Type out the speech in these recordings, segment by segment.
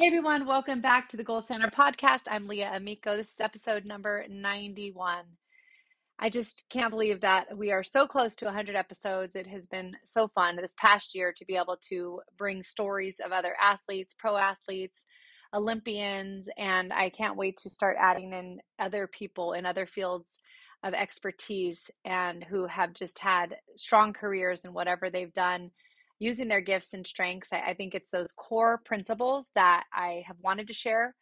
Hey everyone, welcome back to the Gold Standard Podcast. I'm Leah Amico. This is episode number 91. I just can't believe that we are so close to 100 episodes. It has been so fun this past year to be able to bring stories of other athletes, pro athletes, Olympians, and I can't wait to start adding in other people in other fields of expertise and who have just had strong careers in whatever they've done using their gifts and strengths. I, I think it's those core principles that I have wanted to share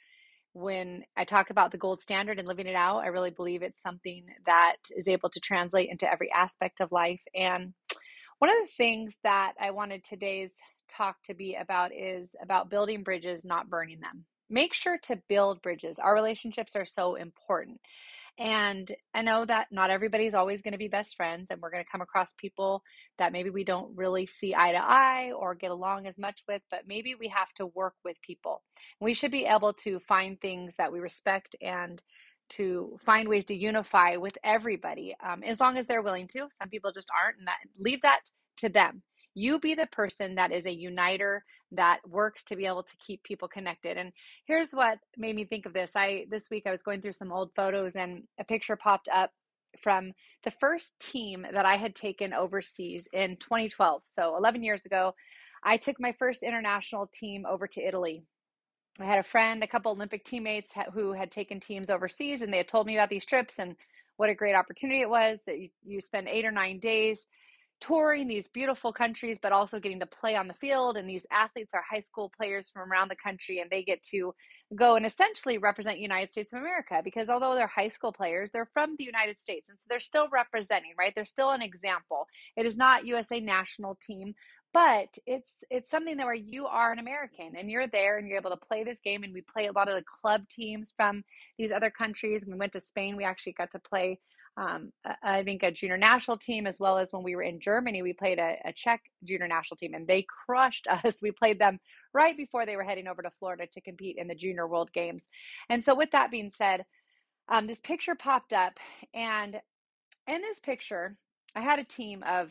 when I talk about the gold standard and living it out. I really believe it's something that is able to translate into every aspect of life. And one of the things that I wanted today's talk to be about is about building bridges, not burning them. Make sure to build bridges. Our relationships are so important. And I know that not everybody's always going to be best friends, and we're going to come across people that maybe we don't really see eye to eye or get along as much with, but maybe we have to work with people. We should be able to find things that we respect and to find ways to unify with everybody um, as long as they're willing to. Some people just aren't, and that, leave that to them. You be the person that is a uniter that works to be able to keep people connected. And here's what made me think of this. I this week I was going through some old photos and a picture popped up from the first team that I had taken overseas in 2012. So 11 years ago, I took my first international team over to Italy. I had a friend, a couple Olympic teammates who had taken teams overseas, and they had told me about these trips and what a great opportunity it was that you, you spend eight or nine days touring these beautiful countries, but also getting to play on the field. And these athletes are high school players from around the country, and they get to go and essentially represent United States of America because although they're high school players, they're from the United States, and so they're still representing, right? They're still an example. It is not USA national team, but it's it's something that where you are an American and you're there and you're able to play this game. And we play a lot of the club teams from these other countries. When we went to Spain, we actually got to play um, I think a junior national team, as well as when we were in Germany, we played a, a, Czech junior national team, and they crushed us. We played them right before they were heading over to Florida to compete in the Junior World Games. And so, with that being said, um, this picture popped up, and in this picture, I had a team of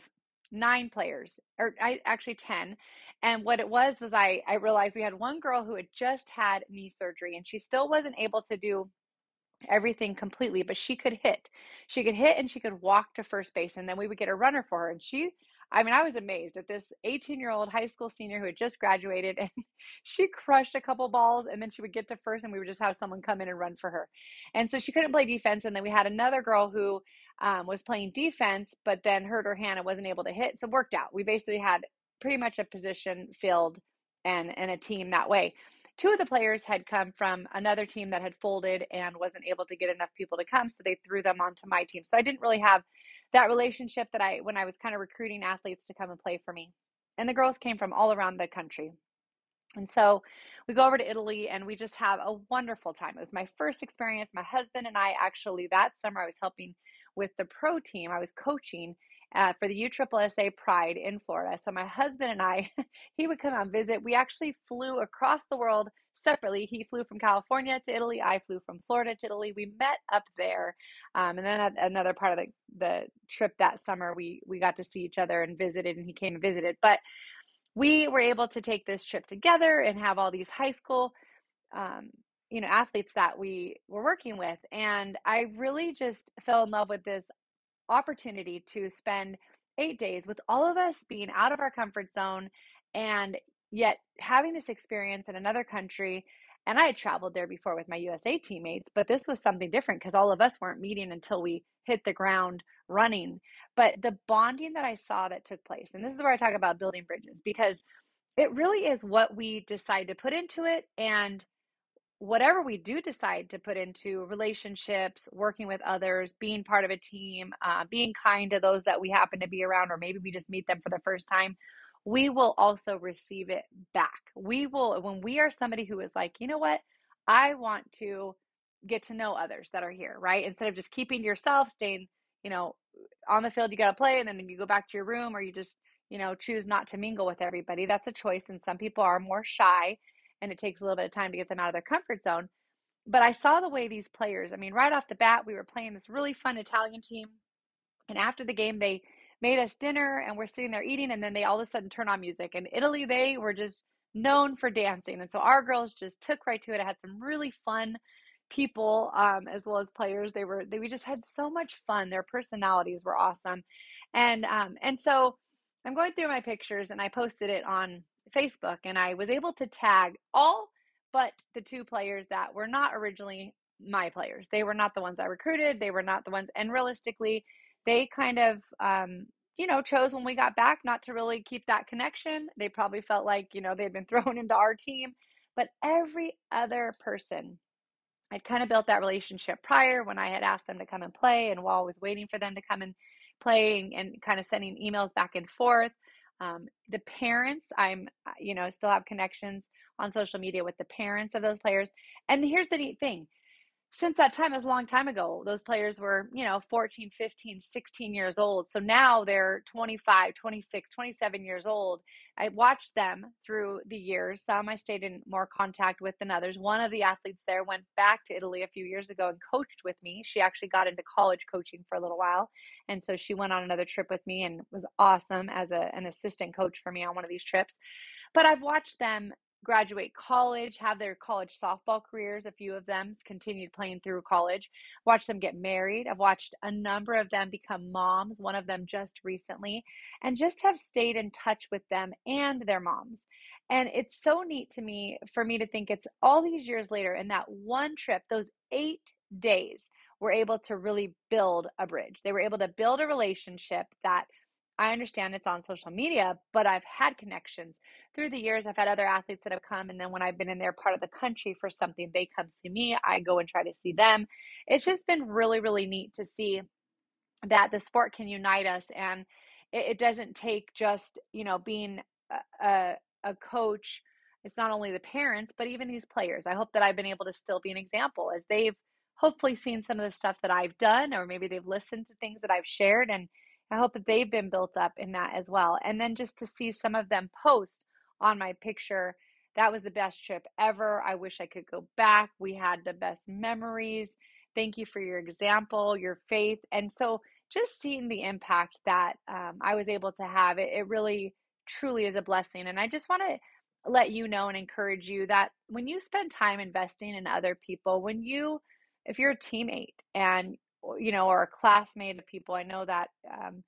nine players, or I actually ten. And what it was was I I realized we had one girl who had just had knee surgery, and she still wasn't able to do everything completely, but she could hit. She could hit and she could walk to first base, and then we would get a runner for her. And she, I mean, I was amazed at this 18 year old high school senior who had just graduated, and she crushed a couple balls, and then she would get to first, and we would just have someone come in and run for her. And so she couldn't play defense. And then we had another girl who um, was playing defense, but then hurt her hand and wasn't able to hit. So it worked out. We basically had pretty much a position filled and and a team that way two of the players had come from another team that had folded and wasn't able to get enough people to come so they threw them onto my team so i didn't really have that relationship that i when i was kind of recruiting athletes to come and play for me and the girls came from all around the country and so we go over to Italy and we just have a wonderful time. It was my first experience. My husband and I actually, that summer, I was helping with the pro team. I was coaching uh, for the USSSA Pride in Florida. So my husband and I, he would come on visit. We actually flew across the world separately. He flew from California to Italy. I flew from Florida to Italy. We met up there, um, and then another part of the, the trip that summer, we we got to see each other and visited, and he came and visited. But we were able to take this trip together and have all these high school. Um, you know athletes that we were working with and i really just fell in love with this opportunity to spend eight days with all of us being out of our comfort zone and yet having this experience in another country. And I had traveled there before with my USA teammates, but this was something different because all of us weren't meeting until we hit the ground running. But the bonding that I saw that took place, and this is where I talk about building bridges because it really is what we decide to put into it and whatever we do decide to put into relationships, working with others, being part of a team, uh, being kind to those that we happen to be around, or maybe we just meet them for the first time, we will also receive it back. We will, when we are somebody who is like, you know what, I want to get to know others that are here, right? Instead of just keeping yourself, staying, you know, on the field, you got to play and then you go back to your room or you just, you know, choose not to mingle with everybody. That's a choice. And some people are more shy and it takes a little bit of time to get them out of their comfort zone. But I saw the way these players, I mean, right off the bat, we were playing this really fun Italian team. And after the game, they made us dinner and we're sitting there eating. And then they all of a sudden turn on music. And Italy, they were just known for dancing. And so our girls just took right to it. I had some really fun people um, as well as players. They were they we just had so much fun. Their personalities were awesome, and um, and so I'm going through my pictures and I posted it on Facebook and I was able to tag all but the two players that were not originally my players. They were not the ones I recruited. They were not the ones, and realistically, they kind of um, you know, chose when we got back not to really keep that connection. They probably felt like, you know, they'd been thrown into our team. But every other person I'd kind of built that relationship prior when I had asked them to come and play, and while I was waiting for them to come and play and, and kind of sending emails back and forth. Um, the parents, I'm, you know, still have connections on social media with the parents of those players. And here's the neat thing since that time is a long time ago those players were you know 14 15 16 years old. So now they're 25 26 27 years old. I watched them through the years. Some i stayed in more contact with than others. One of the athletes there went back to italy a few years ago and coached with me. She actually got into college coaching for a little while and so she went on another trip with me and was awesome as a, an assistant coach for me on one of these trips. But i've watched them graduate college, have their college softball careers. A few of them continued playing through college. Watched them get married. I've watched a number of them become moms, one of them just recently, and just have stayed in touch with them and their moms. And it's so neat to me for me to think it's all these years later in that one trip, those eight days, were able to really build a bridge. They were able to build a relationship that I understand it's on social media, but I've had connections through the years. I've had other athletes that have come, and then when I've been in their part of the country for something, they come see me. I go and try to see them. It's just been really, really neat to see that the sport can unite us, and it, it doesn't take just you know being a, a, a coach. It's not only the parents, but even these players. I hope that I've been able to still be an example as they've hopefully seen some of the stuff that I've done, or maybe they've listened to things that I've shared and I hope that they've been built up in that as well. And then just to see some of them post on my picture, that was the best trip ever. I wish I could go back. We had the best memories. Thank you for your example, your faith. And so just seeing the impact that um, I was able to have, it, it really truly is a blessing. And I just want to let you know and encourage you that when you spend time investing in other people, when you, if you're a teammate and you know, or a classmate of people. I know that um,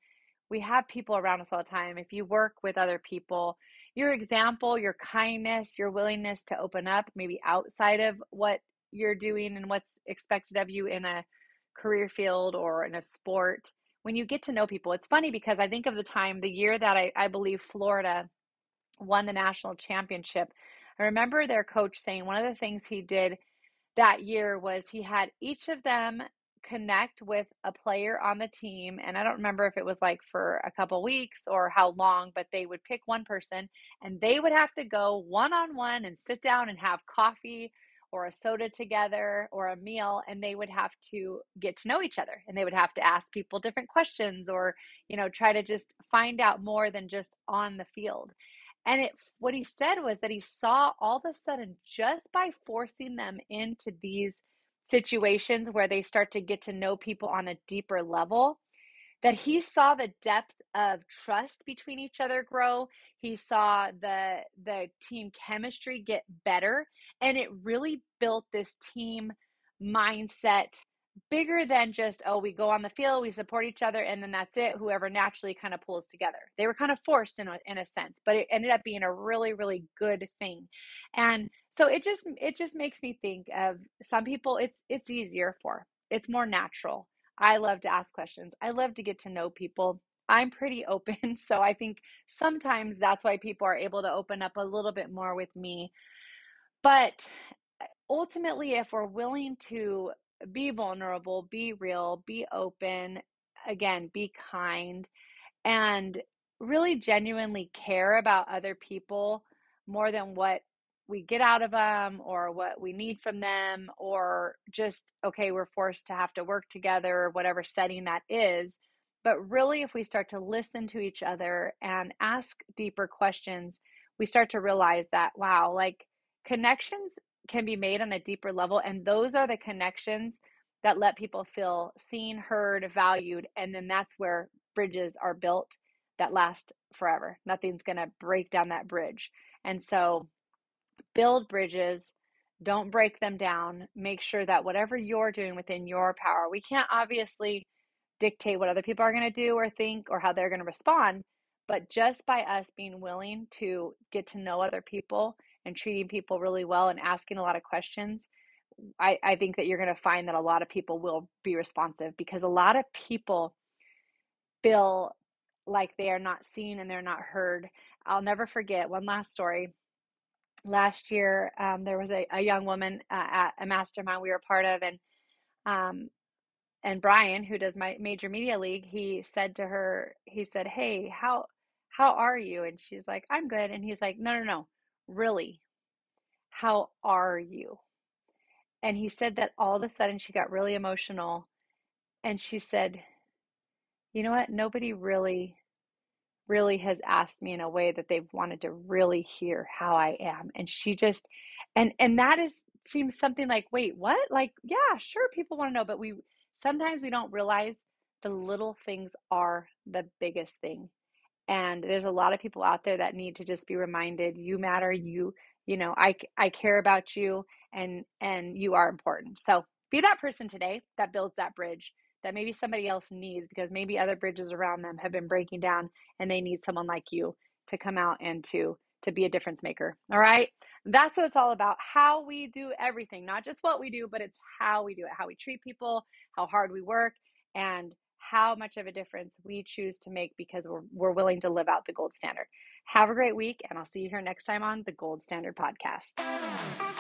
we have people around us all the time. If you work with other people, your example, your kindness, your willingness to open up, maybe outside of what you're doing and what's expected of you in a career field or in a sport, when you get to know people, it's funny because I think of the time, the year that I, I believe Florida won the national championship. I remember their coach saying one of the things he did that year was he had each of them connect with a player on the team and i don't remember if it was like for a couple weeks or how long but they would pick one person and they would have to go one on one and sit down and have coffee or a soda together or a meal and they would have to get to know each other and they would have to ask people different questions or you know try to just find out more than just on the field. And it what he said was that he saw all of a sudden just by forcing them into these situations where they start to get to know people on a deeper level that he saw the depth of trust between each other grow. He saw the the team chemistry get better and it really built this team mindset bigger than just oh we go on the field we support each other and then that's it whoever naturally kind of pulls together. They were kind of forced in a, in a sense but it ended up being a really really good thing. And so it just it just makes me think of some people it's it's easier for it's more natural. I love to ask questions i love to get to know people. I'm pretty open so i think sometimes that's why people are able to open up a little bit more with me. But ultimately if we're willing to be vulnerable, be real, be open, again, be kind, and really genuinely care about other people more than what we get out of them or what we need from them or just okay we're forced to have to work together or whatever setting that is. But really if we start to listen to each other and ask deeper questions we start to realize that wow like connections can be made on a deeper level and those are the connections that let people feel seen heard valued and then that's where bridges are built that last forever nothing's going to break down that bridge and so build bridges, don't break them down. Make sure that whatever you're doing within your power, we can't obviously dictate what other people are going to do or think or how they're going to respond, but just by us being willing to get to know other people and treating people really well and asking a lot of questions, I, I think that you're going to find that a lot of people will be responsive because a lot of people feel like they are not seen and they're not heard. I'll never forget one last story. Last year um, there was a, a young woman uh, at a mastermind we were part of and um, and brian who does my major media league he said to her he said hey how how are you? And she's like i'm good. And he's like no no no really how are you and he said that all of a sudden she got really emotional and she said you know what nobody really really has asked me in a way that they've wanted to really hear how I am. And she just and and that is seems something like, wait, what? Like, yeah, sure people want to know, but we sometimes we don't realize the little things are the biggest thing. And there's a lot of people out there that need to just be reminded you matter, you you know, I I care about you and and you are important. So, be that person today that builds that bridge that maybe somebody else needs because maybe other bridges around them have been breaking down and they need someone like you to come out and to to be a difference maker. All right? That's what it's all about. How we do everything, not just what we do, but it's how we do it, how we treat people, how hard we work, and how much of a difference we choose to make because we're, we're willing to live out the gold standard. Have a great week, and I'll see you here next time on the Gold Standard Podcast.